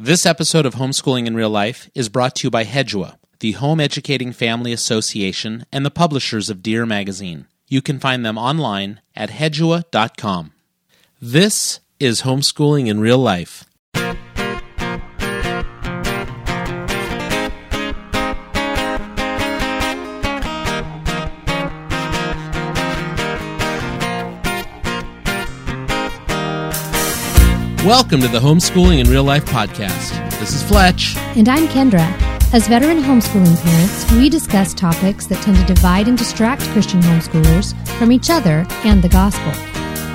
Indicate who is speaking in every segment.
Speaker 1: This episode of Homeschooling in Real Life is brought to you by Hedua, the Home Educating Family Association, and the publishers of Dear Magazine. You can find them online at hedua.com. This is Homeschooling in Real Life. Welcome to the Homeschooling in Real Life podcast. This is Fletch.
Speaker 2: And I'm Kendra. As veteran homeschooling parents, we discuss topics that tend to divide and distract Christian homeschoolers from each other and the gospel.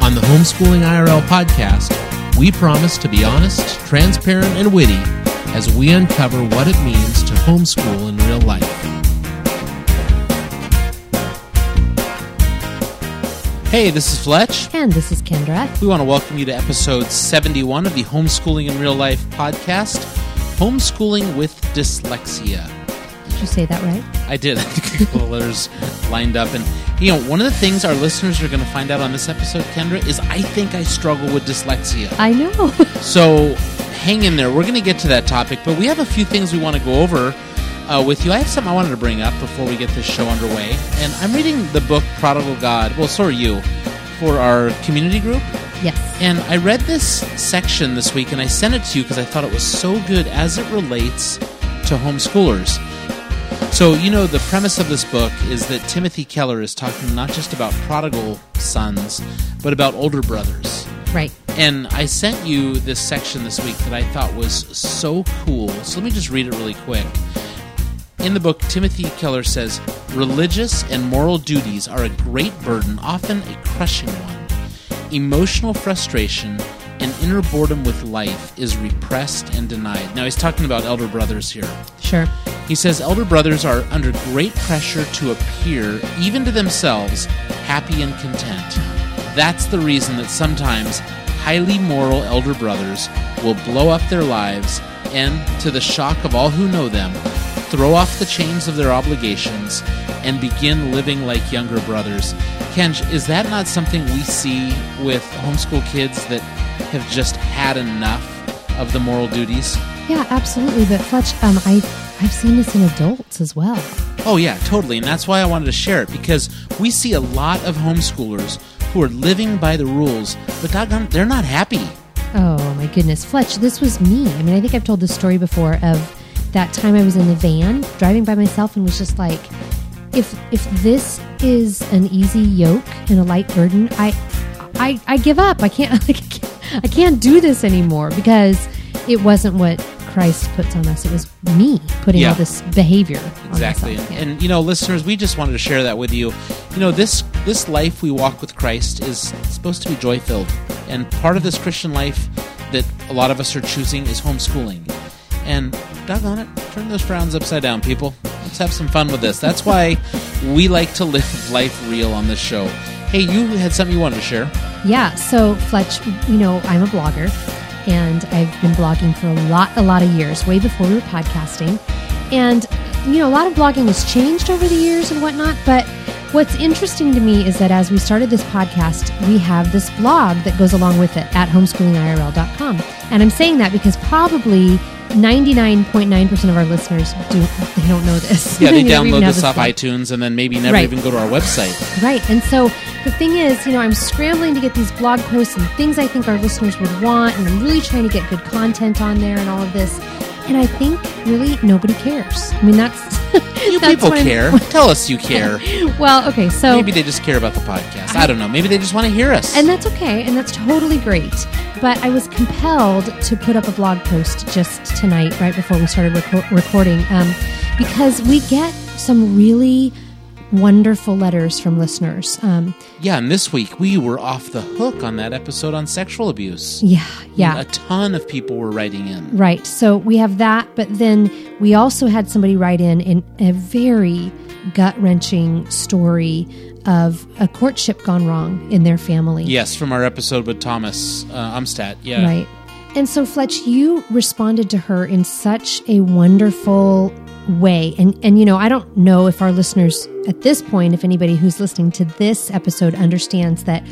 Speaker 1: On the Homeschooling IRL podcast, we promise to be honest, transparent, and witty as we uncover what it means to homeschool in real life. Hey, this is Fletch.
Speaker 2: And this is Kendra.
Speaker 1: We want to welcome you to episode 71 of the Homeschooling in Real Life podcast Homeschooling with Dyslexia.
Speaker 2: Did you say that right?
Speaker 1: I did. well, letters lined up. And, you know, one of the things our listeners are going to find out on this episode, Kendra, is I think I struggle with dyslexia.
Speaker 2: I know.
Speaker 1: So hang in there. We're going to get to that topic, but we have a few things we want to go over uh, with you. I have something I wanted to bring up before we get this show underway. And I'm reading the book Prodigal God. Well, so are you, for our community group.
Speaker 2: yes.
Speaker 1: And I read this section this week and I sent it to you because I thought it was so good as it relates to homeschoolers. So, you know, the premise of this book is that Timothy Keller is talking not just about prodigal sons, but about older brothers.
Speaker 2: Right.
Speaker 1: And I sent you this section this week that I thought was so cool. So let me just read it really quick. In the book, Timothy Keller says religious and moral duties are a great burden, often a crushing one. Emotional frustration and inner boredom with life is repressed and denied. Now, he's talking about elder brothers here.
Speaker 2: Sure.
Speaker 1: He says elder brothers are under great pressure to appear, even to themselves, happy and content. That's the reason that sometimes highly moral elder brothers will blow up their lives and, to the shock of all who know them, throw off the chains of their obligations and begin living like younger brothers. Kenj, is that not something we see with homeschool kids that have just had enough of the moral duties?
Speaker 2: Yeah, absolutely. But Fletch, um, I I've seen this in adults as well.
Speaker 1: Oh, yeah, totally. And that's why I wanted to share it because we see a lot of homeschoolers who are living by the rules, but doggone, they're not happy.
Speaker 2: Oh my goodness, Fletch, this was me. I mean, I think I've told this story before of that time I was in the van driving by myself and was just like, if if this is an easy yoke and a light burden, I I, I give up. I can't, like, I can't I can't do this anymore because it wasn't what Christ puts on us. It was me putting
Speaker 1: Yeah.
Speaker 2: all this behavior
Speaker 1: Exactly.
Speaker 2: Yeah.
Speaker 1: And you know, listeners, we just wanted to share that with you. You know, this this life we walk with Christ is supposed to be joy filled. And part of this Christian life that a lot of us are choosing is homeschooling. And doggone it, turn those frowns upside down, people. Let's have some fun with this. That's why we like to live life real on this show. Hey, you had something you wanted to share.
Speaker 2: Yeah, so Fletch, you know, I'm a blogger and I've been blogging for a lot a lot of years, way before we were podcasting. And you know, a lot of blogging has changed over the years and whatnot, but what's interesting to me is that as we started this podcast, we have this blog that goes along with it at homeschoolingirl.com. And I'm saying that because probably 99.9% of our listeners do they don't know this.
Speaker 1: Yeah, they
Speaker 2: You know,
Speaker 1: download this off
Speaker 2: blog.
Speaker 1: iTunes and then maybe never
Speaker 2: Right.
Speaker 1: even go to our website.
Speaker 2: Right. And so the thing is, you know, I'm scrambling to get these blog posts and things I think our listeners would want, and I'm really trying to get good content on there and all of this. And I think really nobody cares. I mean, that's
Speaker 1: You
Speaker 2: that's
Speaker 1: people care. Tell us you care.
Speaker 2: well, okay, so
Speaker 1: Maybe they just care about the podcast. I don't know. Maybe they just want to hear us.
Speaker 2: and that's okay, and that's totally great. But I was compelled to put up a blog post just tonight, right before we started reco- recording, um, because we get some really wonderful letters from listeners. Um,
Speaker 1: Yeah, and this week we were off the hook on that episode on sexual abuse.
Speaker 2: yeah, yeah.
Speaker 1: A ton of people were writing in.
Speaker 2: Right. So we have that, but then we also had somebody write in in a very gut wrenching story of a courtship gone wrong in their family.
Speaker 1: Yes, from our episode with Thomas uh, Umstattd. Yeah.
Speaker 2: Right. And so, Fletch, you responded to her in such a wonderful way. And, and, you know, I don't know if our listeners at this point, if anybody who's listening to this episode understands that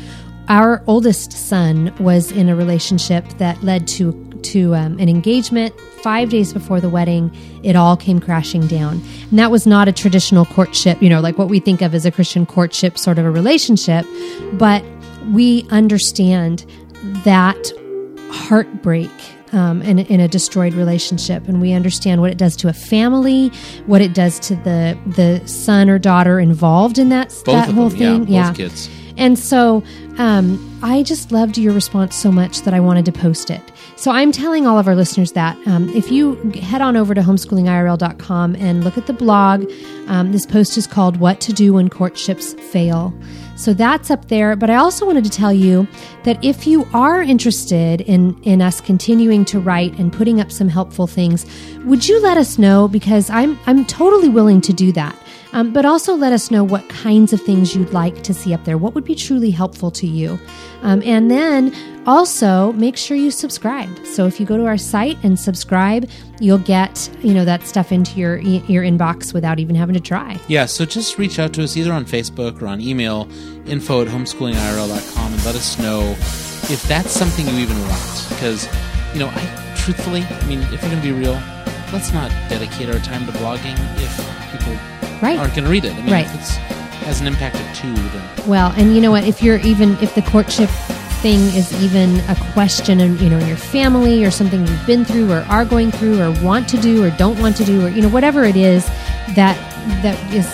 Speaker 2: our oldest son was in a relationship that led to to um, an engagement. Five days before the wedding, it all came crashing down. And that was not a traditional courtship, you know, like what we think of as a Christian courtship sort of a relationship. But we understand that heartbreak um, in, in a destroyed relationship, and we understand what it does to a family, what it does to the the son or daughter involved in that
Speaker 1: Both
Speaker 2: that whole
Speaker 1: them,
Speaker 2: thing.
Speaker 1: yeah, both kids.
Speaker 2: And so um, I just loved your response so much that I wanted to post it. So I'm telling all of our listeners that um, if you head on over to homeschoolingirl.com and look at the blog, um, this post is called What to Do When Courtships Fail. So that's up there. But I also wanted to tell you that if you are interested in, in us continuing to write and putting up some helpful things, would you let us know? Because I'm, I'm totally willing to do that. Um, but also let us know what kinds of things you'd like to see up there. What would be truly helpful to you? Um, and then also make sure you subscribe. So if you go to our site and subscribe, you'll get you know that stuff into your your inbox without even having to try.
Speaker 1: Yeah, so just reach out to us either on Facebook or on email, info at homeschoolingirl.com, and let us know if that's something you even want. Because, you know, I truthfully, I mean, if we're going to be real, let's not dedicate our time to blogging if people
Speaker 2: Right.
Speaker 1: aren't going to read it. I mean,
Speaker 2: Right.
Speaker 1: if it's has an impact of two, then
Speaker 2: Well, and you know what? If you're even if the courtship thing is even a question in you know in your family or something you've been through or are going through or want to do or don't want to do or you know whatever it is that that is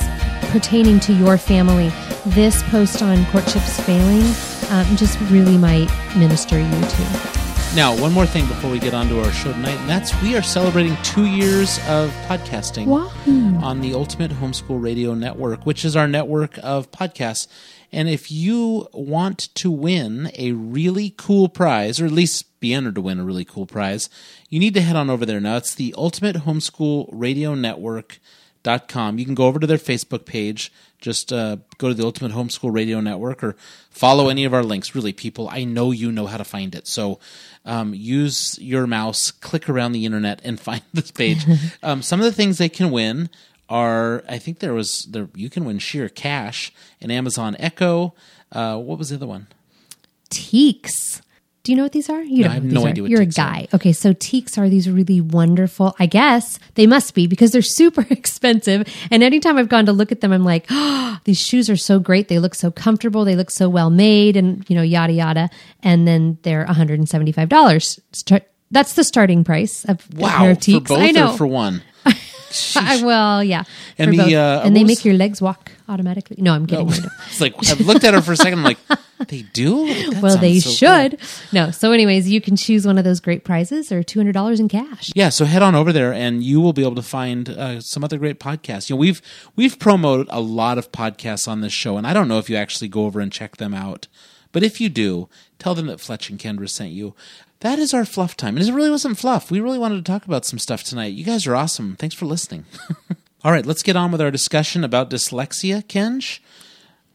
Speaker 2: pertaining to your family, this post on courtships failing um, just really might minister you to.
Speaker 1: Now, one more thing before we get on to our show tonight, and that's we are celebrating two years of podcasting
Speaker 2: Wahoo.
Speaker 1: on the Ultimate Homeschool Radio Network, which is our network of podcasts. And if you want to win a really cool prize, or at least be entered to win a really cool prize, you need to head on over there. Now, it's the Ultimate Homeschool Radio Network dot com. You can go over to their Facebook page. Just uh, go to the Ultimate Homeschool Radio Network or follow any of our links. Really, people, I know you know how to find it. So um, use your mouse, click around the internet, and find this page. um, some of the things they can win are, I think there was there you can win sheer cash, an Amazon Echo. Uh, what was the other one?
Speaker 2: Tieks. Do you know what these are? You
Speaker 1: No,
Speaker 2: don't
Speaker 1: I have no
Speaker 2: these
Speaker 1: idea
Speaker 2: You're a
Speaker 1: Tieks are.
Speaker 2: guy. Okay, so Tieks are these really wonderful. I guess they must be because they're super expensive. And anytime I've gone to look at them, I'm like, oh, these shoes are so great. They look so comfortable. They look so well made, and you know, yada yada. And then they're 175 dollars. That's the starting price of a pair
Speaker 1: Wow,
Speaker 2: of
Speaker 1: Tieks.
Speaker 2: I know.
Speaker 1: or for one?
Speaker 2: I- well, yeah.
Speaker 1: And the, uh,
Speaker 2: and they make your legs walk automatically. No, I'm kidding.
Speaker 1: No. It's like I've looked at her for a second. I'm like, they do. That
Speaker 2: well, they
Speaker 1: so cool.
Speaker 2: should. No. So, anyways, you can choose one of those great prizes or two hundred dollars in cash.
Speaker 1: Yeah, so head on over there, and you will be able to find uh, some other great podcasts. You know, we've we've promoted a lot of podcasts on this show, and I don't know if you actually go over and check them out, but if you do, tell them that Fletch and Kendra sent you. That is our fluff time, and it really wasn't fluff. We really wanted to talk about some stuff tonight. You guys are awesome. Thanks for listening. All right, let's get on with our discussion about dyslexia, Kenj.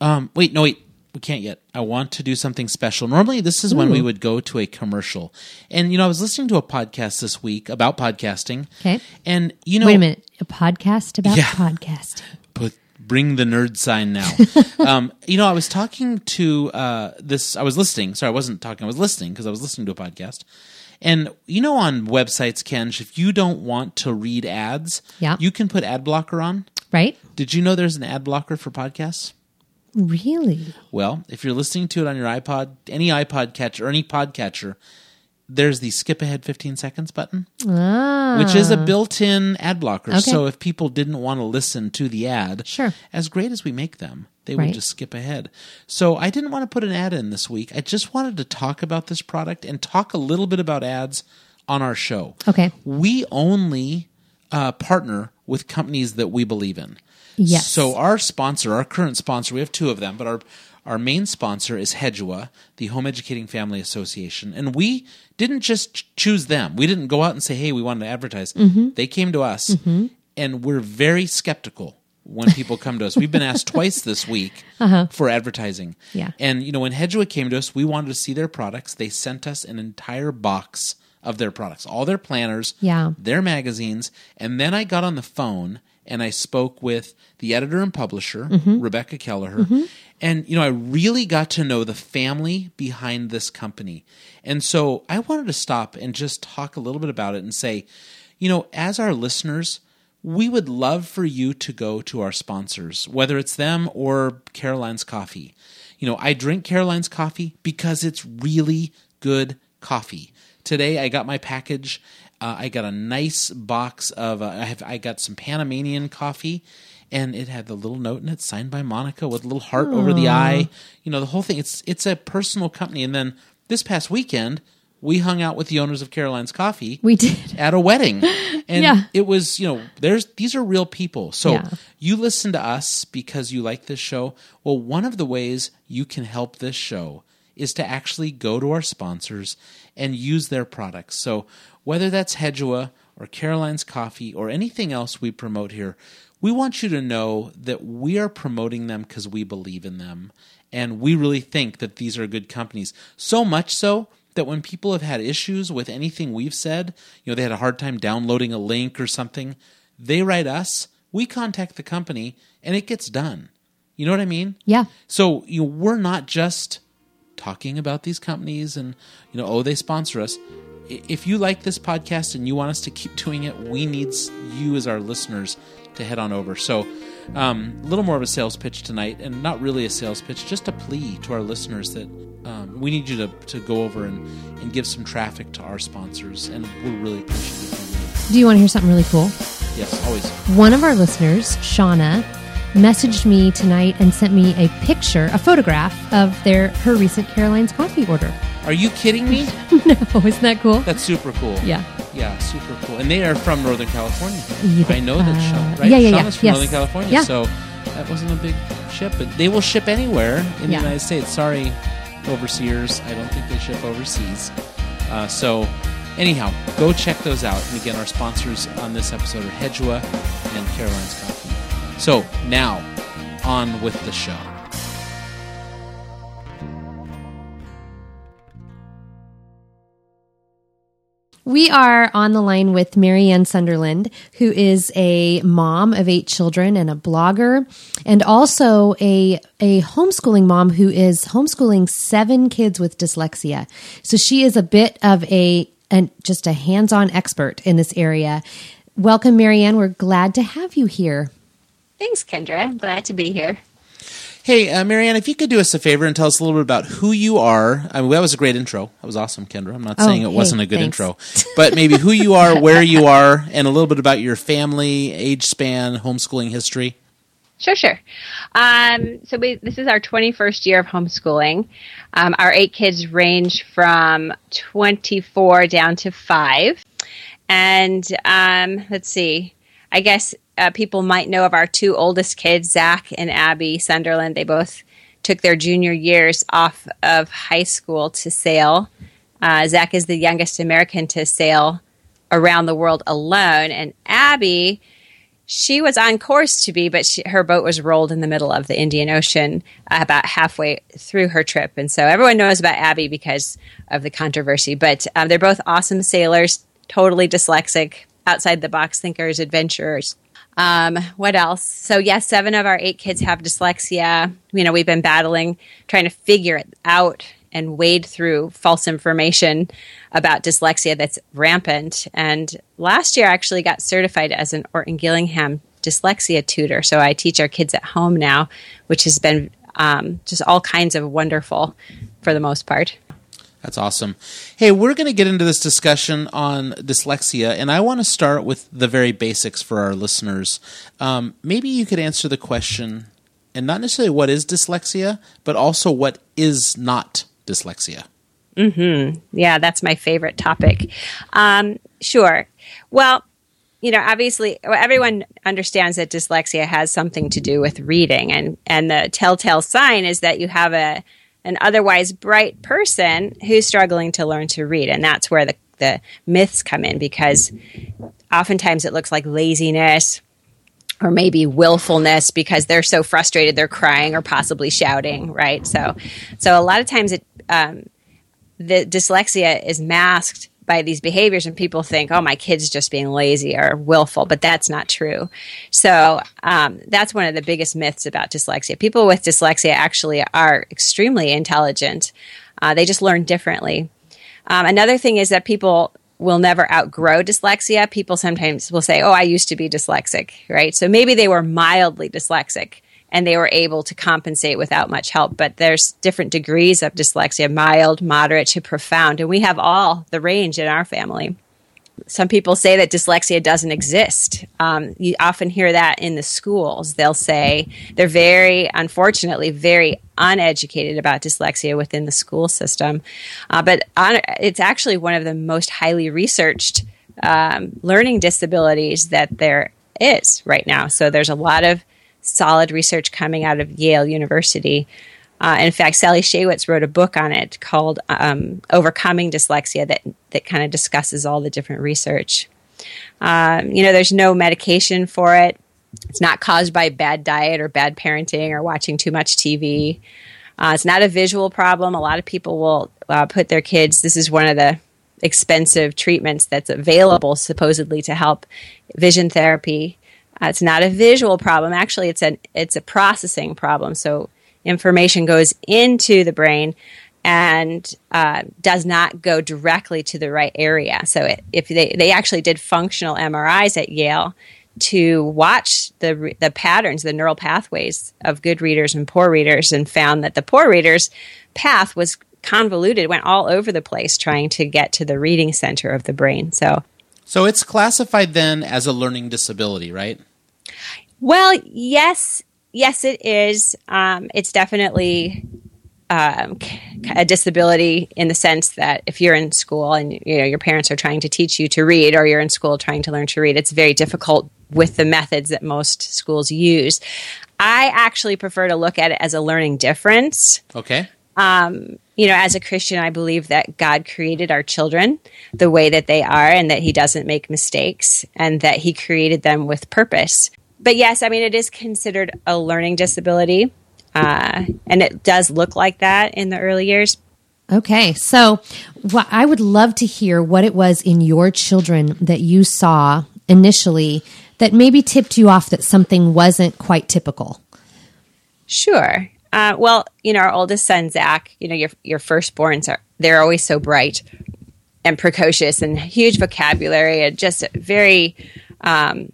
Speaker 1: Um, wait, no, wait. We can't yet. I want to do something special. Normally, this is when we would go to a commercial. And, you know, I was listening to a podcast this week about podcasting.
Speaker 2: Okay.
Speaker 1: And, you know,
Speaker 2: Wait a minute. A podcast about
Speaker 1: Yeah.
Speaker 2: podcasting.
Speaker 1: put bring the nerd sign now. um, you know, I was talking to uh, this. I was listening. Sorry, I wasn't talking. I was listening because I was listening to a podcast. And you know, on websites, Kenj, if you don't want to read ads,
Speaker 2: Yeah.
Speaker 1: you can put ad blocker on.
Speaker 2: Right?
Speaker 1: Did you know there's an ad blocker for podcasts?
Speaker 2: Really?
Speaker 1: Well, if you're listening to it on your iPod, any iPod catcher or any podcatcher, there's the skip ahead 15 seconds button,
Speaker 2: Ah.
Speaker 1: which is a built-in ad blocker.
Speaker 2: Okay.
Speaker 1: So if people didn't want to listen to the ad,
Speaker 2: Sure.
Speaker 1: as great as we make them, they
Speaker 2: Right.
Speaker 1: would just skip ahead. So I didn't want to put an ad in this week. I just wanted to talk about this product and talk a little bit about ads on our show.
Speaker 2: Okay.
Speaker 1: We only uh, partner with companies that we believe in.
Speaker 2: Yes.
Speaker 1: So our sponsor, our current sponsor, we have two of them, but our our main sponsor is Hedua, the Home Educating Family Association, and we didn't just choose them. We didn't go out and say, "Hey, we want to advertise."
Speaker 2: Mm-hmm.
Speaker 1: They came to us, and we're very skeptical when people come to us. We've been asked twice this week for advertising.
Speaker 2: Uh-huh. Yeah.
Speaker 1: And you know, when Hedua came to us, we wanted to see their products. They sent us an entire box of their products, all their planners,
Speaker 2: Yeah.
Speaker 1: their magazines, and then I got on the phone and I spoke with the editor and publisher,
Speaker 2: Mm-hmm.
Speaker 1: Rebecca Kelleher, And, you know, I really got to know the family behind this company. And so I wanted to stop and just talk a little bit about it and say, you know, as our listeners, we would love for you to go to our sponsors, whether it's them or Caroline's Coffee. You know, I drink Caroline's Coffee because it's really good coffee. Today I got my package. Uh, I got a nice box of. Uh, I have. I got some Panamanian coffee, and it had the little note in it signed by Monica with a little heart Aww. over the eye. You know, the whole thing. It's it's a personal company. And then this past weekend, we hung out with the owners of Caroline's Coffee.
Speaker 2: We did
Speaker 1: at a wedding, and yeah. it was you know there's these are real people. So yeah. you listen to us because you like this show. Well, one of the ways you can help this show is to actually go to our sponsors and use their products. So whether that's Hedua or Caroline's Coffee or anything else we promote here, we want you to know that we are promoting them because we believe in them. And we really think that these are good companies. So much so that when people have had issues with anything we've said, you know, they had a hard time downloading a link or something, they write us, we contact the company, and it gets done. You know what I mean?
Speaker 2: Yeah.
Speaker 1: So you know, we're not just talking about these companies and you know, oh, they sponsor us. If you like this podcast and you want us to keep doing it, we need you as our listeners to head on over. So, um, a little more of a sales pitch tonight, and not really a sales pitch, just a plea to our listeners that um, we need you to, to go over and, and give some traffic to our sponsors, and we're really appreciative.
Speaker 2: Do you want to hear something really cool?
Speaker 1: Yes, always.
Speaker 2: One of our listeners, Shauna, messaged me tonight and sent me a picture, a photograph of their her recent Caroline's coffee order.
Speaker 1: Are you kidding me?
Speaker 2: no, isn't that cool?
Speaker 1: That's super cool.
Speaker 2: Yeah.
Speaker 1: Yeah, super cool. And they are from Northern California. Yeah, I know that Sean, right?
Speaker 2: Yeah, yeah,
Speaker 1: Sean
Speaker 2: yeah.
Speaker 1: from
Speaker 2: yes.
Speaker 1: Northern California.
Speaker 2: Yeah.
Speaker 1: So that wasn't a big ship, but they will ship anywhere in the United States. Sorry, overseers. I don't think they ship overseas. Uh, so, anyhow, go check those out. And again, our sponsors on this episode are Hedua and Caroline's Coffee. So, now, on with the show.
Speaker 2: We are on the line with Marianne Sunderland, who is a mom of eight children and a blogger, and also a, a homeschooling mom who is homeschooling seven kids with dyslexia. So she is a bit of a, and just a hands on expert in this area. Welcome, Marianne. We're glad to have you here.
Speaker 3: Thanks, Kendra. I'm glad to be here.
Speaker 1: Hey, uh, Marianne, if you could do us a favor and tell us a little bit about who you are. I mean, that was a great intro. That was awesome, Kendra. I'm not oh, saying it hey, wasn't a good
Speaker 2: thanks.
Speaker 1: intro, but maybe who you are, where you are, and a little bit about your family, age span, homeschooling history.
Speaker 3: Sure, sure. Um, so we, this is our 21st year of homeschooling. Um, our eight kids range from 24 down to five. And um, let's see, I guess uh, people might know of our two oldest kids, Zach and Abby Sunderland. They both took their junior years off of high school to sail. Uh, Zach is the youngest American to sail around the world alone, and Abby, she was on course to be, but she, her boat was rolled in the middle of the Indian Ocean uh, about halfway through her trip, and so everyone knows about Abby because of the controversy. But um, they're both awesome sailors, totally dyslexic, outside the box thinkers, adventurers. Um, what else? So yes, seven of our eight kids have dyslexia. You know, we've been battling, trying to figure it out and wade through false information about dyslexia that's rampant. And last year, I actually got certified as an Orton Gillingham dyslexia tutor. So I teach our kids at home now, which has been um, just all kinds of wonderful for the most part.
Speaker 1: That's awesome. Hey, we're going to get into this discussion on dyslexia, and I want to start with the very basics for our listeners. Um, maybe you could answer the question, and not necessarily what is dyslexia, but also what is not dyslexia.
Speaker 3: Hmm. Yeah, that's my favorite topic. Um, sure. Well, you know, obviously, everyone understands that dyslexia has something to do with reading, and and the telltale sign is that you have a an otherwise bright person who's struggling to learn to read. And that's where the, the myths come in because oftentimes it looks like laziness or maybe willfulness because they're so frustrated they're crying or possibly shouting, right? So, so a lot of times it, um, the dyslexia is masked by these behaviors and people think oh my kid's just being lazy or willful but that's not true. So um, that's one of the biggest myths about dyslexia. People with dyslexia actually are extremely intelligent. Uh, they just learn differently. Um, another thing is that people will never outgrow dyslexia. People sometimes will say oh i used to be dyslexic right? So maybe they were mildly dyslexic and they were able to compensate without much help. But there's different degrees of dyslexia mild, moderate to profound. And we have all the range in our family. Some people say that dyslexia doesn't exist. Um, you often hear that in the schools. They'll say they're very, unfortunately, very uneducated about dyslexia within the school system. Uh, but on, it's actually one of the most highly researched um, learning disabilities that there is right now. So there's a lot of solid research coming out of Yale University. Uh, in fact, Sally Shaywitz wrote a book on it called um, "Overcoming Dyslexia" that that kind of discusses all the different research. Um, you know, there's no medication for it. It's not caused by bad diet or bad parenting or watching too much TV. Uh, it's not a visual problem. A lot of people will uh, put their kids. This is one of the expensive treatments that's available supposedly to help vision therapy it's not a visual problem. Actually, it's a it's a processing problem. So information goes into the brain and uh, does not go directly to the right area. So it, if they they actually did functional MRIs at Yale to watch the the patterns, the neural pathways of good readers and poor readers, and found that the poor readers' path was convoluted, went all over the place trying to get to the reading center of the brain. So
Speaker 1: so it's classified then as a learning disability, right?
Speaker 3: Well, yes, yes, it is. Um, it's definitely um, a disability in the sense that if you're in school and you know your parents are trying to teach you to read, or you're in school trying to learn to read, it's very difficult with the methods that most schools use. I actually prefer to look at it as a learning difference.
Speaker 1: Okay.
Speaker 3: Um, you know, as a Christian, I believe that God created our children the way that they are and that He doesn't make mistakes and that He created them with purpose. But yes, I mean, it is considered a learning disability. Uh, and it does look like that in the early years.
Speaker 2: Okay. So well, I would love to hear what it was in your children that you saw initially that maybe tipped you off that something wasn't quite typical.
Speaker 3: Sure. Uh, well, you know, our oldest son Zach, you know, your your firstborns are they're always so bright and precocious and huge vocabulary and just very um,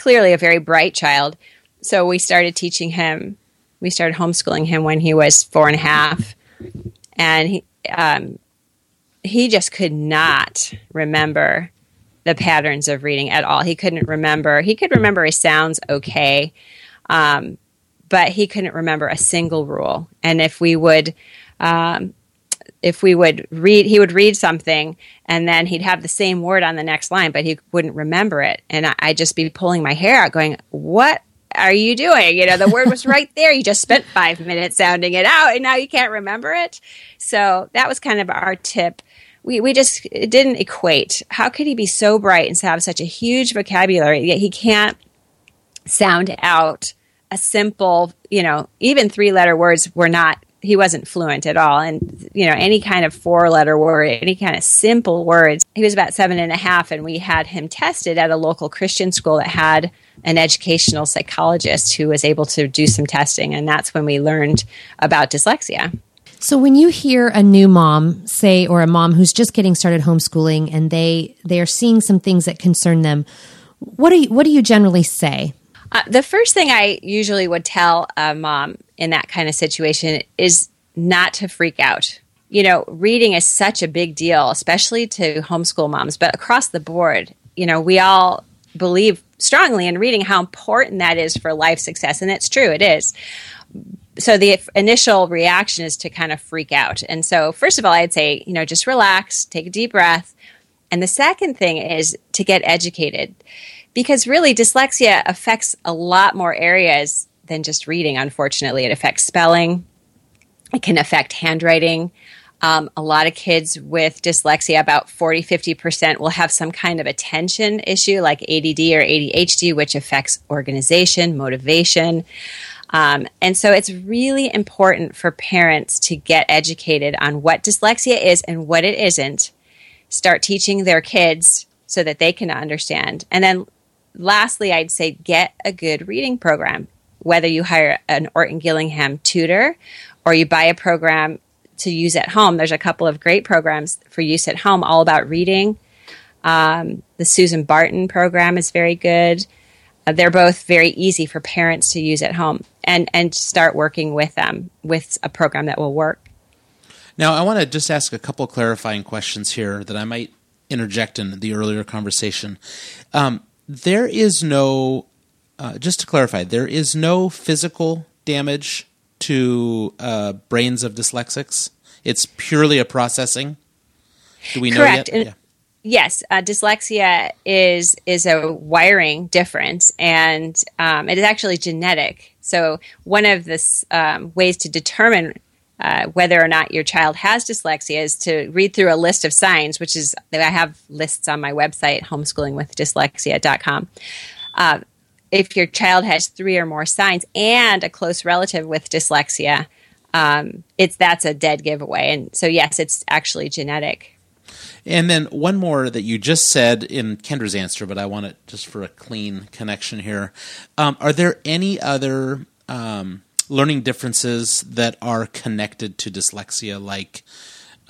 Speaker 3: clearly a very bright child. So we started teaching him. We started homeschooling him when he was four and a half, and he um, he just could not remember the patterns of reading at all. He couldn't remember. He could remember his sounds okay, um, but he couldn't remember a single rule. And if we would, um, if we would read, he would read something and then he'd have the same word on the next line, but he wouldn't remember it. And I, I'd just be pulling my hair out going, what are you doing? You know, the word was right there. You just spent five minutes sounding it out and now you can't remember it. So that was kind of our tip. We, we just didn't equate. How could he be so bright and have such a huge vocabulary, yet he can't sound out a simple, you know, even three letter words were not he wasn't fluent at all. And you know any kind of four letter word any kind of simple words he was about seven and a half and we had him tested at a local christian school that had an educational psychologist who was able to do some testing and that's when we learned about dyslexia.
Speaker 2: So when you hear a new mom say or a mom who's just getting started homeschooling and they they are seeing some things that concern them what do you what do you generally say
Speaker 3: uh, the first thing I usually would tell a mom in that kind of situation is not to freak out. You know, reading is such a big deal, especially to homeschool moms, but across the board, you know, we all believe strongly in reading how important that is for life success. And it's true, it is. So the initial reaction is to kind of freak out. And so, first of all, I'd say, you know, just relax, take a deep breath. And the second thing is to get educated because really dyslexia affects a lot more areas than just reading, unfortunately. It affects spelling, it can affect handwriting. Um, a lot of kids with dyslexia, about 40, 50%, will have some kind of attention issue like ADD or ADHD, which affects organization, motivation. Um, and so it's really important for parents to get educated on what dyslexia is and what it isn't start teaching their kids so that they can understand. And then lastly, I'd say get a good reading program, whether you hire an Orton Gillingham tutor or you buy a program to use at home. There's a couple of great programs for use at home all about reading. Um, the Susan Barton program is very good. Uh, they're both very easy for parents to use at home and, and start working with them with a program that will work.
Speaker 1: Now, I want to just ask a couple clarifying questions here that I might interject in the earlier conversation. Um, there is no, uh, just to clarify, there is no physical damage to uh, brains of dyslexics. It's purely a processing. Do we
Speaker 3: Correct.
Speaker 1: know yet? Yeah.
Speaker 3: Yes, uh, dyslexia is is a wiring difference, and um, it is actually genetic. So one of the um, ways to determine uh, whether or not your child has dyslexia is to read through a list of signs, which is I have lists on my website, homeschoolingwithdyslexia.com. Uh, if your child has three or more signs and a close relative with dyslexia, um, it's that's a dead giveaway. And so, yes, it's actually genetic.
Speaker 1: And then one more that you just said in Kendra's answer, but I want it just for a clean connection here. Um, are there any other um, learning differences that are connected to dyslexia, like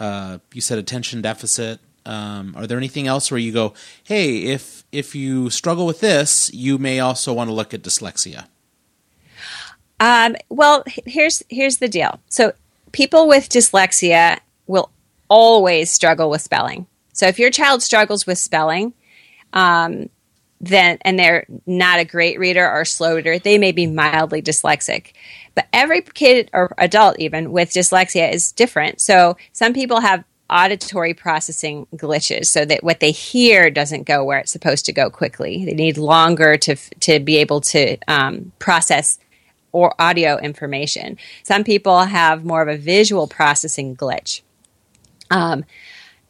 Speaker 1: uh, you said, attention deficit? Um, are there anything else where you go, hey, if if you struggle with this, you may also want to look at dyslexia?
Speaker 3: Um, well, here's here's the deal. So people with dyslexia will always struggle with spelling. So if your child struggles with spelling, um, then and they're not a great reader or slow reader, they may be mildly dyslexic. But every kid or adult, even with dyslexia, is different. So some people have auditory processing glitches, so that what they hear doesn't go where it's supposed to go quickly. They need longer to to be able to um, process or audio information. Some people have more of a visual processing glitch. Um,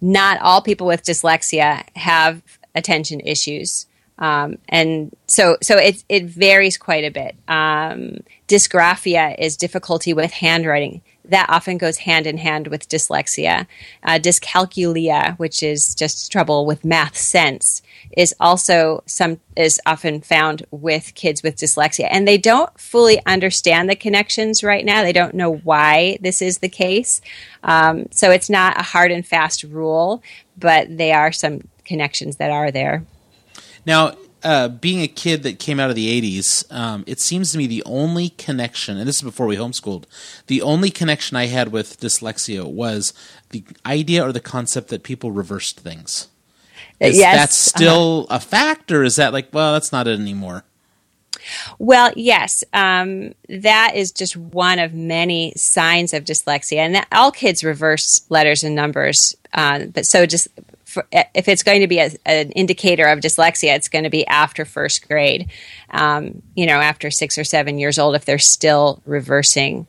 Speaker 3: not all people with dyslexia have attention issues. Um, and so, so it, it varies quite a bit. Um, dysgraphia is difficulty with handwriting. That often goes hand in hand with dyslexia. Uh, dyscalculia, which is just trouble with math sense, is also some is often found with kids with dyslexia, and they don't fully understand the connections right now. They don't know why this is the case. Um, so it's not a hard and fast rule, but they are some connections that are there.
Speaker 1: Now, uh, being a kid that came out of the 80s, um, it seems to me the only connection, and this is before we homeschooled, the only connection I had with dyslexia was the idea or the concept that people reversed things. Is
Speaker 3: yes,
Speaker 1: that still uh-huh. a fact, or is that like, well, that's not it anymore?
Speaker 3: Well, yes, um, that is just one of many signs of dyslexia, and that, all kids reverse letters and numbers. Uh, but so just for, if it's going to be a, an indicator of dyslexia, it's going to be after first grade. Um, you know, after six or seven years old, if they're still reversing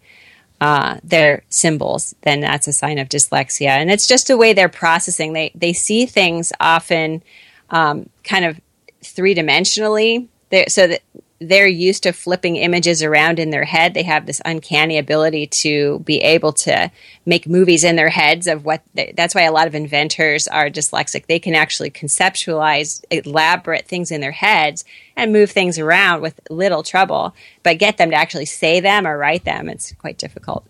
Speaker 3: uh, their symbols, then that's a sign of dyslexia. And it's just a way they're processing. They they see things often um, kind of three dimensionally. So that they're used to flipping images around in their head. They have this uncanny ability to be able to make movies in their heads of what they, that's why a lot of inventors are dyslexic. They can actually conceptualize elaborate things in their heads and move things around with little trouble, but get them to actually say them or write them, it's quite difficult.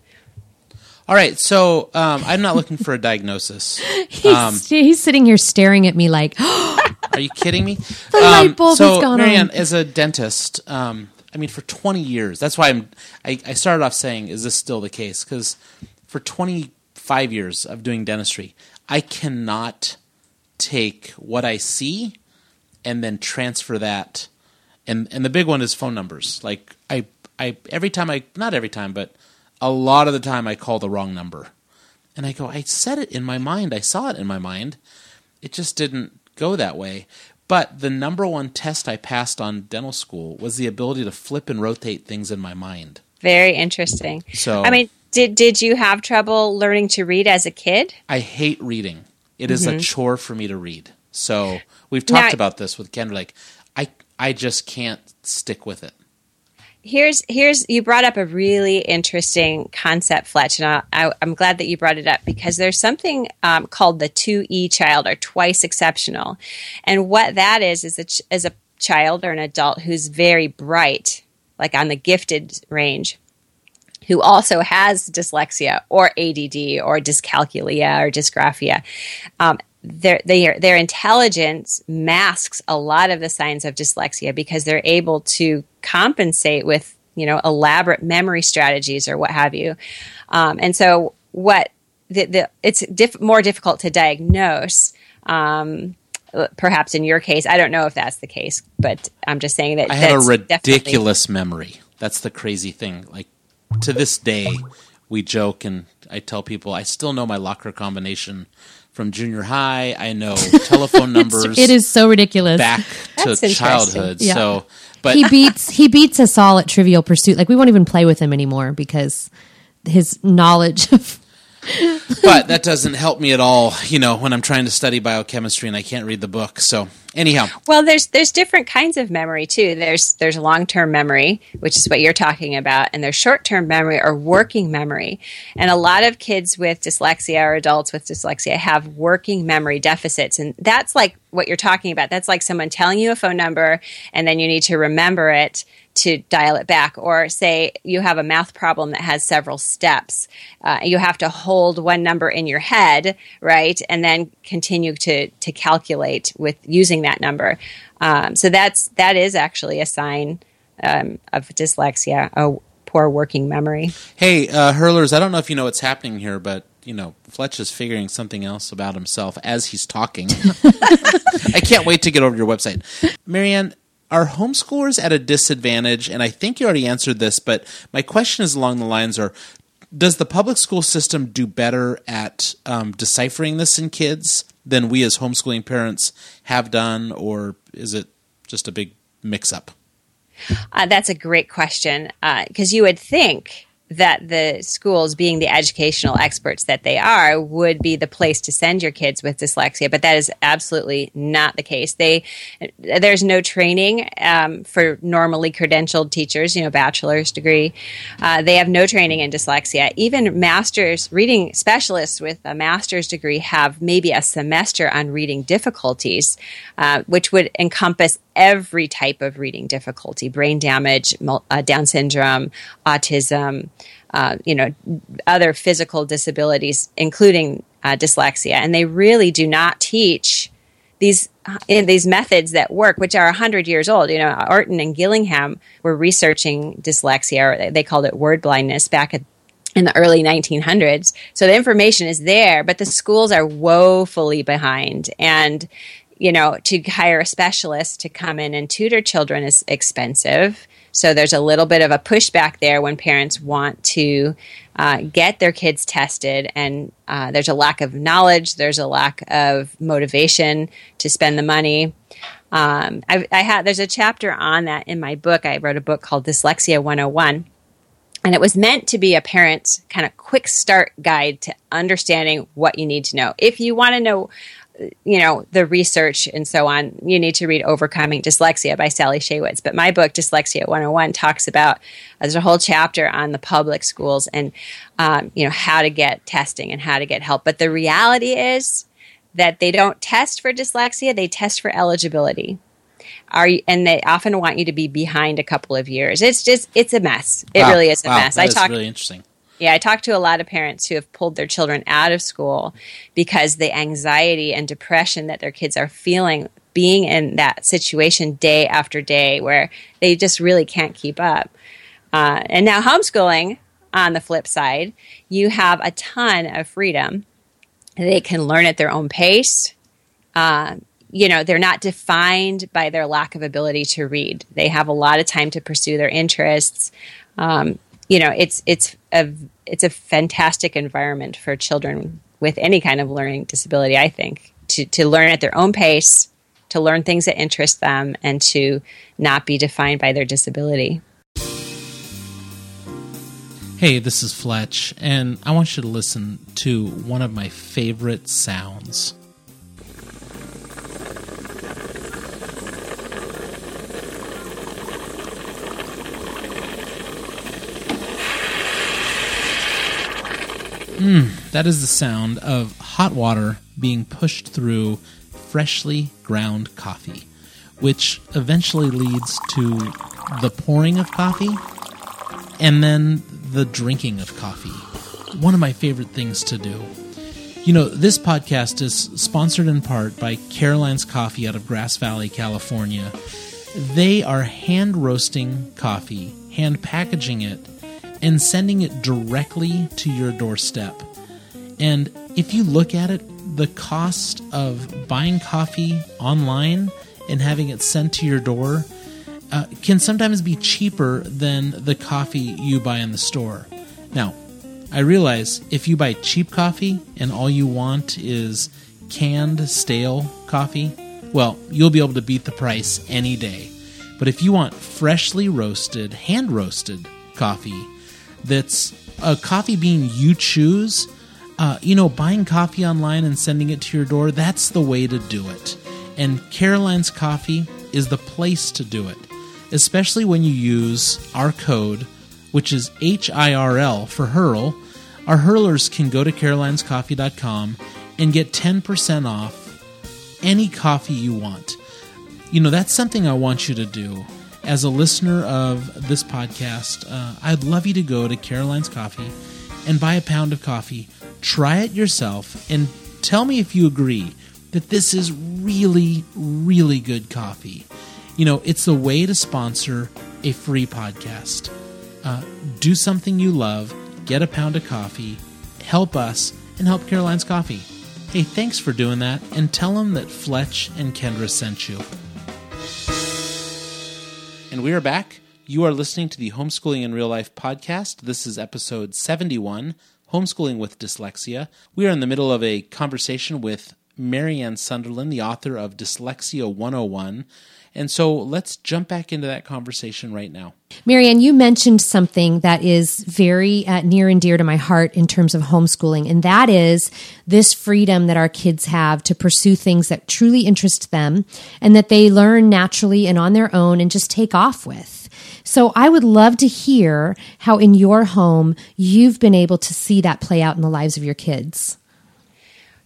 Speaker 1: All right, so um, I'm not looking for a diagnosis.
Speaker 2: he's, um, he's, sitting here staring at me like,
Speaker 1: "Are you kidding me?"
Speaker 2: the um, light bulb
Speaker 1: so,
Speaker 2: has gone
Speaker 1: Marianne,
Speaker 2: on.
Speaker 1: as a dentist, um, I mean, for 20 years, that's why I'm. I, I started off saying, "Is this still the case?" Because for 25 years of doing dentistry, I cannot take what I see and then transfer that. And and the big one is phone numbers. Like I I every time I not every time, but a lot of the time I call the wrong number. And I go, I said it in my mind. I saw it in my mind. It just didn't go that way. But the number one test I passed on dental school was the ability to flip and rotate things in my mind.
Speaker 3: Very interesting.
Speaker 1: So
Speaker 3: I mean, did did you have trouble learning to read as a kid?
Speaker 1: I hate reading. It mm-hmm. is a mm-hmm. chore for me to read. So we've talked now, about this with Kendra. Like, I I just can't stick with it.
Speaker 3: Here's here's you brought up a really interesting concept, Fletch, and I, am glad that you brought it up because there's something um, called the two E child or twice exceptional, and what that is is a, is a child or an adult who's very bright, like on the gifted range, who also has dyslexia or ADD or dyscalculia or dysgraphia. Um, their, their, their intelligence masks a lot of the signs of dyslexia because they're able to compensate with you know elaborate memory strategies or what have you. Um, and so what the, the it's diff- more difficult to diagnose um, perhaps in your case. I don't know if that's the case but i'm just saying that
Speaker 1: i have a ridiculous memory. That's the crazy thing. Like to this day we joke and i tell people i still know my locker combination from junior high. I know telephone numbers.
Speaker 2: it is so ridiculous.
Speaker 1: Back to childhood. Yeah. So, but
Speaker 2: he beats he beats us all at Trivial Pursuit. Like we won't even play with him anymore because his knowledge of
Speaker 1: but that doesn't help me at all, you know, when I'm trying to study biochemistry and I can't read the book. So anyhow.
Speaker 3: Well there's there's different kinds of memory too. There's there's long-term memory which is what you're talking about and there's short-term memory or working memory. And a lot of kids with dyslexia or adults with dyslexia have working memory deficits and that's like what you're talking about. That's like someone telling you a phone number and then you need to remember it to dial it back. Or say you have a math problem that has several steps. Uh, you have to hold one number in your head, right? And then continue to, to calculate with using that number. Um, so that's that is actually a sign um, of dyslexia, a poor working memory.
Speaker 1: Hey, uh, hurlers, I don't know if you know what's happening here, but you know, Fletch is figuring something else about himself as he's talking. I can't wait to get over to your website, Marianne. Are homeschoolers at a disadvantage? And I think you already answered this, but my question is along the lines: Are does the public school system do better at um, deciphering this in kids than we as homeschooling parents have done, or is it just a big mix up?
Speaker 3: Uh, that's a great question because uh, you would think that the schools, being the educational experts that they are, would be the place to send your kids with dyslexia. But that is absolutely not the case. They there's no training um, for normally credentialed teachers. You know, bachelor's degree. Uh, they have no training in dyslexia. Even masters reading specialists with a master's degree have maybe a semester on reading difficulties, uh, which would encompass every type of reading difficulty brain damage, uh, Down syndrome, autism, uh, you know, other physical disabilities, including uh, dyslexia. And they really do not teach these in these methods that work, which are 100 years old. You know, Orton and Gillingham were researching dyslexia, or they called it word blindness back at, in the early 1900s. So the information is there, but the schools are woefully behind. And you know, to hire a specialist to come in and tutor children is expensive. So there's a little bit of a pushback there when parents want to uh, get their kids tested, and uh, there's a lack of knowledge, there's a lack of motivation to spend the money. Um, I, I had there's a chapter on that in my book. I wrote a book called Dyslexia 101. And it was meant to be a parent's kind of quick start guide to understanding what you need to know. If you want to know you know, the research and so on, you need to read Overcoming Dyslexia by Sally Shaywitz. But my book, Dyslexia 101, talks about, uh, there's a whole chapter on the public schools and, um, you know, how to get testing and how to get help. But the reality is that they don't test for dyslexia, they test for eligibility. Are you, and they often want you to be behind a couple of years. It's just, it's a mess. It wow. really is a
Speaker 1: wow.
Speaker 3: mess.
Speaker 1: That I talk, really interesting.
Speaker 3: Yeah, I talk to a lot of parents who have pulled their children out of school because the anxiety and depression that their kids are feeling being in that situation day after day where they just really can't keep up. Uh, and now, homeschooling, on the flip side, you have a ton of freedom. They can learn at their own pace. Uh, you know, they're not defined by their lack of ability to read. They have a lot of time to pursue their interests. Um, you know, it's it's a it's a fantastic environment for children with any kind of learning disability. I think to to learn at their own pace, to learn things that interest them, and to not be defined by their disability.
Speaker 1: Hey, this is Fletch, and I want you to listen to one of my favorite sounds. Mm, that is the sound of hot water being pushed through freshly ground coffee, which eventually leads to the pouring of coffee and then the drinking of coffee. One of my favorite things to do. You know, this podcast is sponsored in part by Caroline's Coffee out of Grass Valley, California. They are hand roasting coffee, hand packaging it, and sending it directly to your doorstep. And if you look at it, the cost of buying coffee online and having it sent to your door uh, can sometimes be cheaper than the coffee you buy in the store. Now, I realize if you buy cheap coffee and all you want is canned, stale coffee, well, you'll be able to beat the price any day. But if you want freshly roasted, hand roasted coffee that's a coffee bean you choose, uh, you know, buying coffee online and sending it to your door, that's the way to do it. And Caroline's Coffee is the place to do it, especially when you use our code, which is HIRL for Hurl. Our hurlers can go to carolinescoffee.com and get 10% off any coffee you want. You know, that's something I want you to do. As a listener of this podcast, uh, I'd love you to go to Caroline's Coffee and buy a pound of coffee. Try it yourself and tell me if you agree that this is really, really good coffee. You know, it's a way to sponsor a free podcast. Uh, do something you love, get a pound of coffee, help us, and help Caroline's Coffee. Hey, thanks for doing that, and tell them that Fletch and Kendra sent you. And we are back. You are listening to the Homeschooling in Real Life podcast. This is episode 71 Homeschooling with Dyslexia. We are in the middle of a conversation with Marianne Sunderland, the author of Dyslexia 101. And so let's jump back into that conversation right now.
Speaker 2: Marianne, you mentioned something that is very uh, near and dear to my heart in terms of homeschooling, and that is this freedom that our kids have to pursue things that truly interest them and that they learn naturally and on their own and just take off with. So I would love to hear how in your home you've been able to see that play out in the lives of your kids.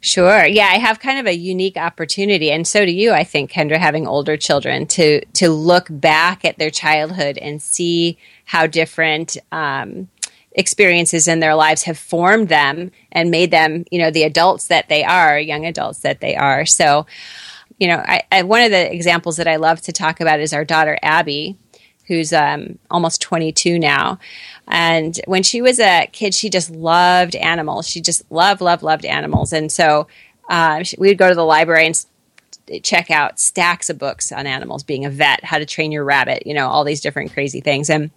Speaker 3: Sure. Yeah, I have kind of a unique opportunity, and so do you. I think Kendra, having older children, to to look back at their childhood and see how different um, experiences in their lives have formed them and made them, you know, the adults that they are, young adults that they are. So, you know, I, I, one of the examples that I love to talk about is our daughter Abby, who's um, almost 22 now. And when she was a kid, she just loved animals. She just loved, loved, loved animals. And so um, we would go to the library and check out stacks of books on animals, being a vet, how to train your rabbit, you know, all these different crazy things. And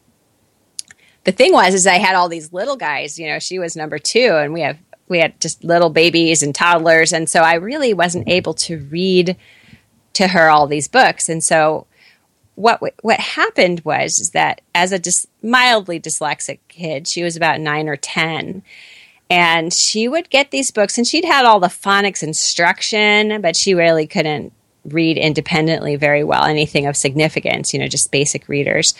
Speaker 3: the thing was, is I had all these little guys. You know, she was number two, and we have we had just little babies and toddlers, and so I really wasn't able to read to her all these books. And so what what happened was that as a dis- mildly dyslexic kid, she was about nine or ten, and she would get these books, and she'd had all the phonics instruction, but she really couldn't read independently very well anything of significance you know just basic readers.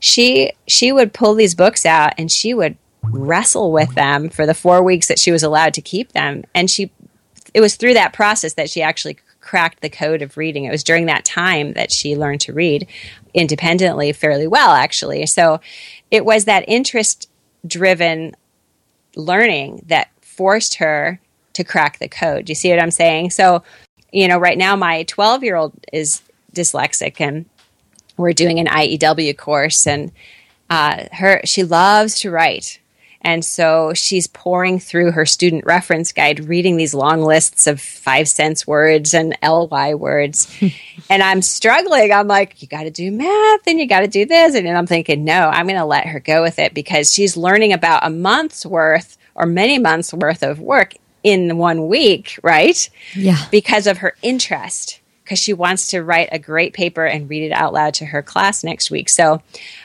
Speaker 3: She she would pull these books out and she would wrestle with them for the 4 weeks that she was allowed to keep them and she it was through that process that she actually cracked the code of reading. It was during that time that she learned to read independently fairly well, actually. So it was that interest driven learning that forced her to crack the code. You see what I'm saying? So, you know, right now my 12 year old is dyslexic and we're doing an IEW course and uh, her she loves to write and so she's pouring through her student reference guide, reading these long lists of five sense words and LY words. and I'm struggling. I'm like, you got to do math and you got to do this. And I'm thinking, no, I'm going to let her go with it because she's learning about a month's worth or many months worth of work in one week, right?
Speaker 2: Yeah.
Speaker 3: Because of her interest because she wants to write a great paper and read it out loud to her class next week. So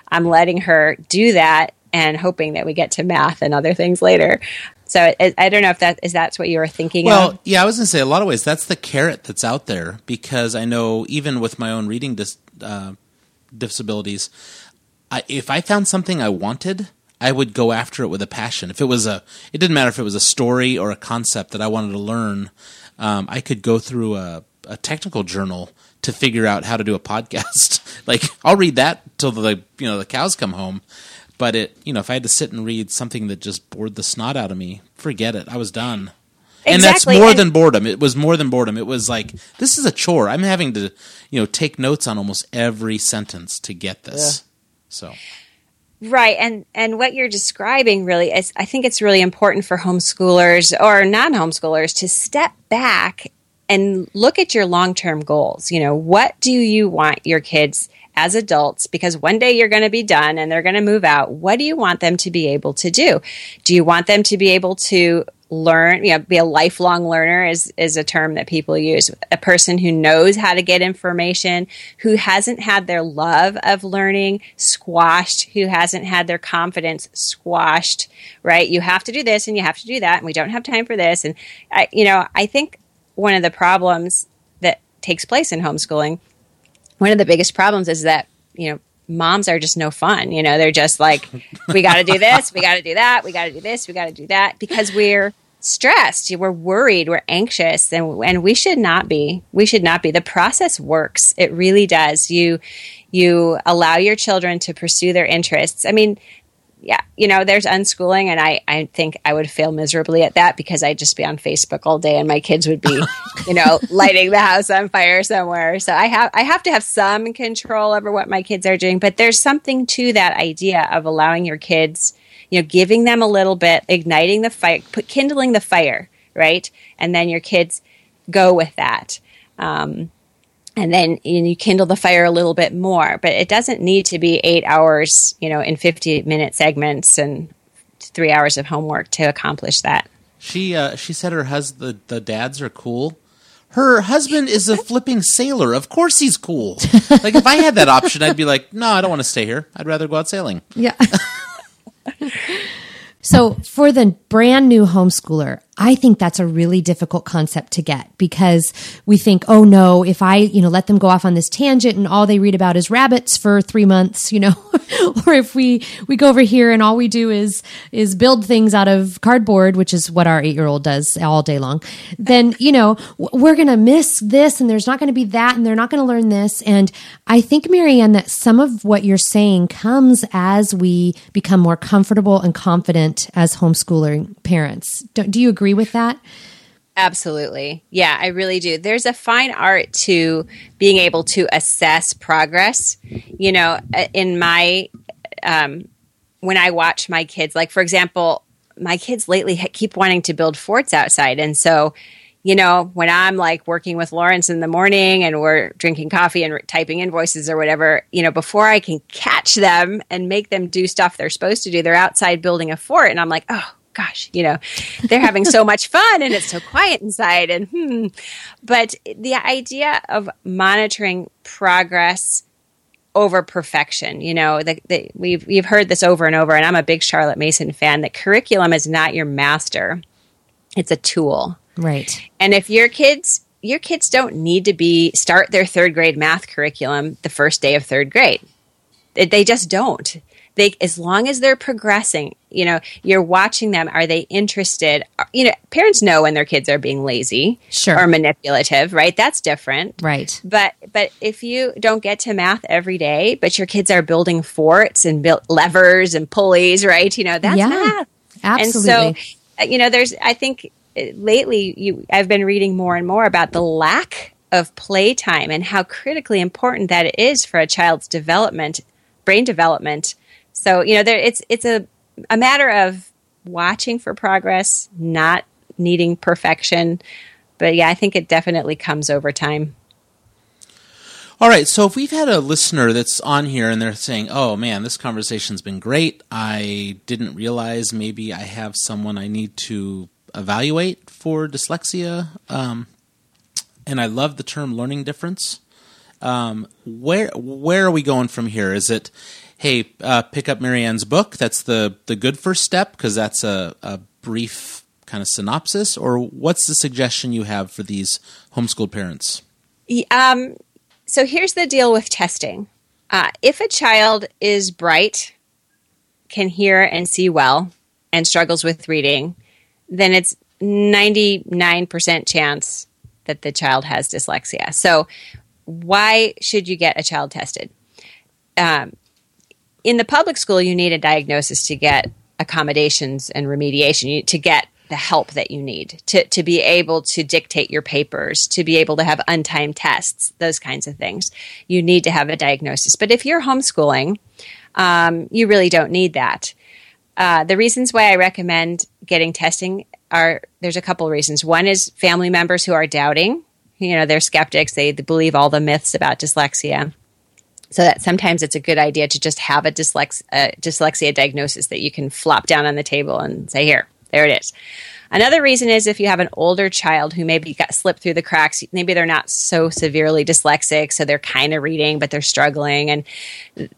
Speaker 3: I'm letting her do that and hoping that we get to math and other things later. So I don't know if that is that's what you were thinking.
Speaker 1: Well,
Speaker 3: of.
Speaker 1: yeah, I was going to say a lot of ways that's the carrot that's out there because I know even with my own reading dis, uh, disabilities, I, if I found something I wanted, I would go after it with a passion. If it was a, it didn't matter if it was a story or a concept that I wanted to learn. Um, I could go through a, a technical journal to figure out how to do a podcast. like I'll read that till the you know the cows come home. But it you know if I had to sit and read something that just bored the snot out of me, forget it. I was done.
Speaker 3: Exactly.
Speaker 1: And that's more
Speaker 3: and-
Speaker 1: than boredom. It was more than boredom. It was like this is a chore. I'm having to you know take notes on almost every sentence to get this. So
Speaker 3: Right, and and what you're describing really is, I think it's really important for homeschoolers or non-homeschoolers to step back and look at your long-term goals. You know, what do you want your kids as adults? Because one day you're going to be done and they're going to move out. What do you want them to be able to do? Do you want them to be able to learn, you know, be a lifelong learner is, is a term that people use. A person who knows how to get information, who hasn't had their love of learning squashed, who hasn't had their confidence squashed, right? You have to do this and you have to do that, and we don't have time for this. And, I, you know, I think one of the problems that takes place in homeschooling, one of the biggest problems is that, you know, moms are just no fun. You know, they're just like, we got to do this, we got to do that, we got to do this, we got to do that because we're stressed, we're worried, we're anxious, and and we should not be. We should not be. The process works. It really does. You you allow your children to pursue their interests. I mean, yeah, you know, there's unschooling, and I, I think I would fail miserably at that because I'd just be on Facebook all day, and my kids would be, you know, lighting the house on fire somewhere. So I have I have to have some control over what my kids are doing, but there's something to that idea of allowing your kids, you know, giving them a little bit, igniting the fire, put kindling the fire, right, and then your kids go with that. Um, and then you kindle the fire a little bit more. But it doesn't need to be eight hours, you know, in 50 minute segments and three hours of homework to accomplish that.
Speaker 1: she uh, she said her husband the, the dads are cool. Her husband is a flipping sailor. Of course he's cool. like if I had that option, I'd be like, no, I don't want to stay here. I'd rather go out sailing.
Speaker 2: Yeah. so for the brand new homeschooler, I think that's a really difficult concept to get because we think, oh no, if I, you know, let them go off on this tangent and all they read about is rabbits for three months, you know, or if we, we go over here and all we do is, is build things out of cardboard, which is what our eight year old does all day long, then, you know, we're going to miss this and there's not going to be that and they're not going to learn this. And I think, Marianne, that some of what you're saying comes as we become more comfortable and confident as homeschooling parents. Do, do you agree with that?
Speaker 3: Absolutely. Yeah, I really do. There's a fine art to being able to assess progress. You know, uh, in my, um, when I watch my kids, like for example, my kids lately keep wanting to build forts outside. And so, you know, when I'm like working with Lawrence in the morning and we're drinking coffee and typing invoices or whatever, you know, before I can catch them and make them do stuff they're supposed to do, they're outside building a fort. And I'm like, oh, gosh, you know, they're having so much fun and it's so quiet inside. And hmm. But the idea of monitoring progress over perfection, you know, the, the, we've, we've heard this over and over, and I'm a big Charlotte Mason fan that curriculum is not your master, it's a tool.
Speaker 2: Right.
Speaker 3: And if your kids your kids don't need to be start their third grade math curriculum the first day of third grade. They- They just don't. They as long as they're progressing, you know, you're watching them. Are they interested? You know, parents know when their kids are being lazy
Speaker 2: Sure.
Speaker 3: or manipulative, right? That's different.
Speaker 2: Right.
Speaker 3: But but if you don't get to math every day, but your kids are building forts and built levers and pulleys, right? You know, that's
Speaker 2: Yeah,
Speaker 3: math.
Speaker 2: Absolutely.
Speaker 3: And so, uh, you know, there's, I think uh, lately you, I've been reading more and more about the lack of playtime and how critically important that it is for a child's development, brain development. So, you know, there, it's, it's a, a matter of watching for progress, not needing perfection. But yeah, I think it definitely comes over time.
Speaker 1: All right, so if we've had a listener that's on here and they're saying, "Oh man, this conversation's been great. I didn't realize maybe I have someone I need to evaluate for dyslexia." Um, and I love the term learning difference. Um, where where are we going from here? Is it, hey, uh, pick up Marianne's book? That's the the good first step because that's a, a brief kind of synopsis, or what's the suggestion you have for these homeschooled parents?
Speaker 3: Um, so here's the deal with testing. Uh, if a child is bright, can hear and see well and struggles with reading, then it's 99% chance that the child has dyslexia. So, why should you get a child tested? Um, in the public school, you need a diagnosis to get accommodations and remediation, you, to get the help that you need to, to be able to dictate your papers, to be able to have untimed tests, those kinds of things. You need to have a diagnosis. But if you're homeschooling, um, you really don't need that. Uh, the reasons why I recommend getting testing are there's a couple of reasons. One is family members who are doubting, you know, they're skeptics, they believe all the myths about dyslexia. So that sometimes it's a good idea to just have a dyslex- dyslexia diagnosis that you can flop down on the table and say, here, there it is. Another reason is if you have an older child who maybe got slipped through the cracks, maybe they're not so severely dyslexic, so they're kind of reading, but they're struggling. And,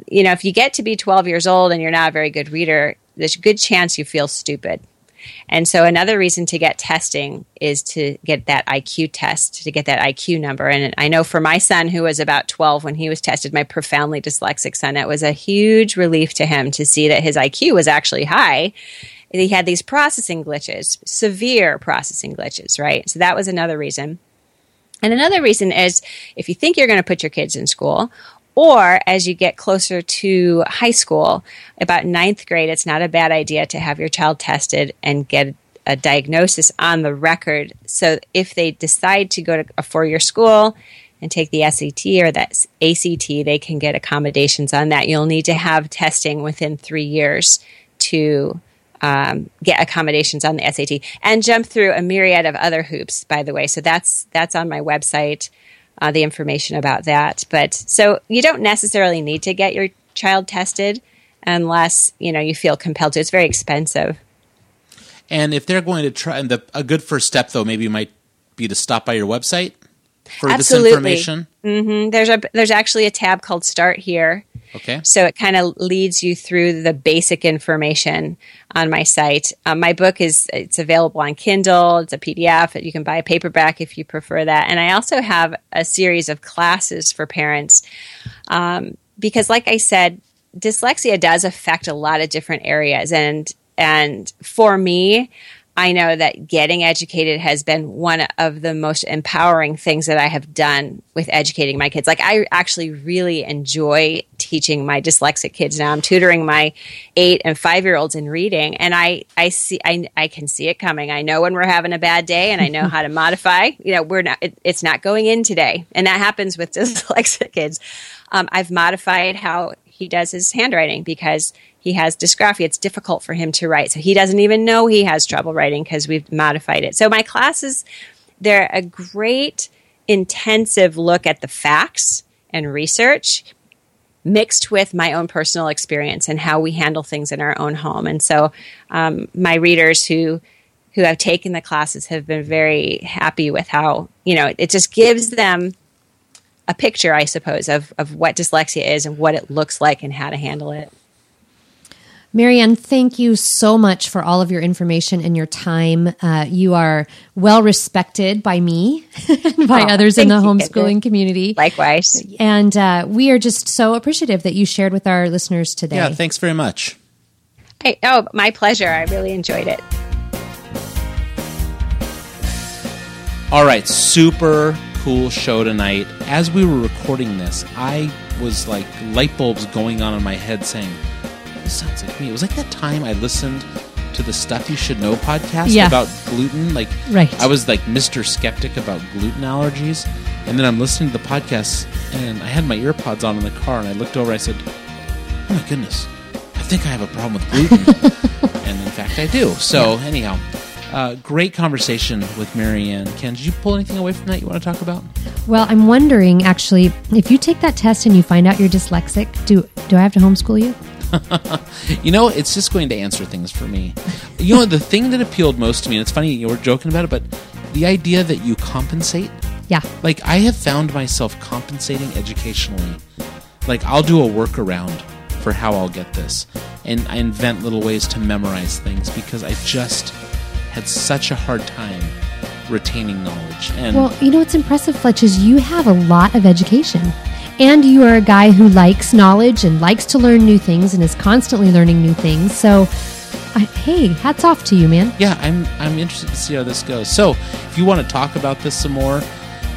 Speaker 3: you know, if you get to be 12 years old and you're not a very good reader, there's a good chance you feel stupid. And so another reason to get testing is to get that IQ test, to get that IQ number. And I know for my son, who was about 12 when he was tested, my profoundly dyslexic son, it was a huge relief to him to see that his IQ was actually high he had these processing glitches, severe processing glitches, right? So that was another reason. And another reason is if you think you're going to put your kids in school, or as you get closer to high school, about ninth grade, it's not a bad idea to have your child tested and get a diagnosis on the record. So if they decide to go to a four year school and take the SAT or that ACT, they can get accommodations on that. You'll need to have testing within three years to um, get accommodations on the SAT and jump through a myriad of other hoops. By the way, so that's that's on my website. Uh, the information about that, but so you don't necessarily need to get your child tested unless you know you feel compelled to. It's very expensive.
Speaker 1: And if they're going to try, and the, a good first step though, maybe might be to stop by your website for
Speaker 3: Absolutely.
Speaker 1: this information.
Speaker 3: Mm-hmm. There's a there's actually a tab called Start Here.
Speaker 1: Okay.
Speaker 3: So it kind of leads you through the basic information on my site. Um, my book is it's available on Kindle. It's a PDF. You can buy a paperback if you prefer that. And I also have a series of classes for parents um, because, like I said, dyslexia does affect a lot of different areas. And and for me, I know that getting educated has been one of the most empowering things that I have done with educating my kids. Like, I actually really enjoy teaching my dyslexic kids now. I'm tutoring my eight and five year olds in reading, and I, I see, I, I can see it coming. I know when we're having a bad day, and I know how to modify. You know, we're not, it, it's not going in today. And that happens with dyslexic kids. Um, I've modified how he does his handwriting because he has dysgraphia. It's difficult for him to write. So he doesn't even know he has trouble writing because we've modified it. So my classes, they're a great intensive look at the facts and research mixed with my own personal experience and how we handle things in our own home. And so um, my readers who who have taken the classes have been very happy with how you know it just gives them a picture, I suppose, of of what dyslexia is and what it looks like and how to handle it.
Speaker 2: Marianne, thank you so much for all of your information and your time. Uh, you are well respected by me and by oh, others in the homeschooling you, community.
Speaker 3: Likewise.
Speaker 2: And uh, we are just so appreciative that you shared with our listeners today.
Speaker 1: Yeah, thanks very much.
Speaker 3: Hey, oh, my pleasure. I really enjoyed it.
Speaker 1: All right, super cool show tonight. As we were recording this, I was like light bulbs going on in my head saying, this sounds like me. It was like that time I listened to the Stuff You Should Know podcast
Speaker 2: Yeah.
Speaker 1: about gluten. Like,
Speaker 2: Right.
Speaker 1: I was like Mr. Skeptic about gluten allergies. And then I'm listening to the podcast, and I had my earpods on in the car, and I looked over. And I said, "Oh my goodness, I think I have a problem with gluten." and in fact, I do. So anyhow, uh, great conversation with Marianne. Ken, did you pull anything away from that you want to talk about?
Speaker 2: Well, I'm wondering actually, if you take that test and you find out you're dyslexic, do do I have to homeschool you?
Speaker 1: You know, it's just going to answer things for me. You know, the thing that appealed most to me, and it's funny you were joking about it, but the idea that you compensate.
Speaker 2: Yeah.
Speaker 1: Like, I have found myself compensating educationally. Like, I'll do a workaround for how I'll get this. And I invent little ways to memorize things because I just had such a hard time retaining knowledge. And
Speaker 2: Well, you know what's impressive, Fletch, is you have a lot of education. And you are a guy who likes knowledge and likes to learn new things and is constantly learning new things. So, I, hey, hats off to you, man.
Speaker 1: Yeah, I'm I'm interested to see how this goes. So, if you want to talk about this some more,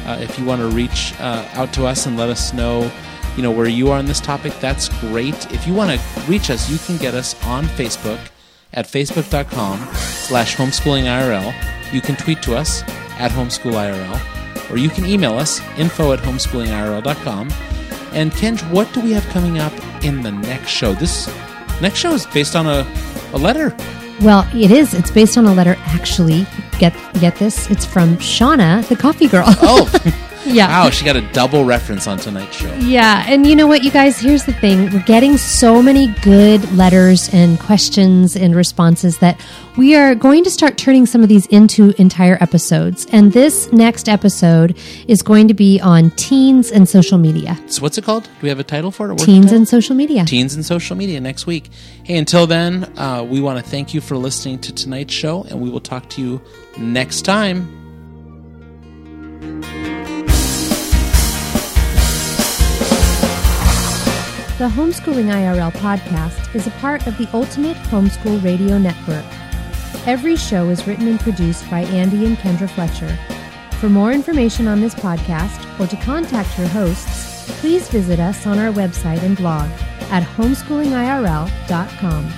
Speaker 1: uh, if you want to reach uh, out to us and let us know, you know, where you are on this topic, that's great. If you want to reach us, you can get us on Facebook at facebook.com slash homeschoolingirl. You can tweet to us at homeschoolirl, or you can email us info at homeschoolingirl.com. And Kenj, what do we have coming up in the next show? This next show is based on a, a letter.
Speaker 2: Well, it is. It's based on a letter. Actually, get get this. It's from Shauna, the coffee girl.
Speaker 1: Oh,
Speaker 2: yeah.
Speaker 1: wow, she got a double reference on tonight's show.
Speaker 2: Yeah, and you know what, you guys? Here's the thing: we're getting so many good letters and questions and responses that we are going to start turning some of these into entire episodes. And this next episode is going to be on teens and social media.
Speaker 1: So, what's it called? Do we have a title for it?
Speaker 2: Teens and social media.
Speaker 1: Teens and social media next week. Hey, until then, uh, we want to thank you for listening to tonight's show, and we will talk to you next time.
Speaker 2: The Homeschooling IRL podcast is a part of the Ultimate Homeschool Radio Network. Every show is written and produced by Andy and Kendra Fletcher. For more information on this podcast or to contact your hosts, please visit us on our website and blog at homeschoolingirl.com.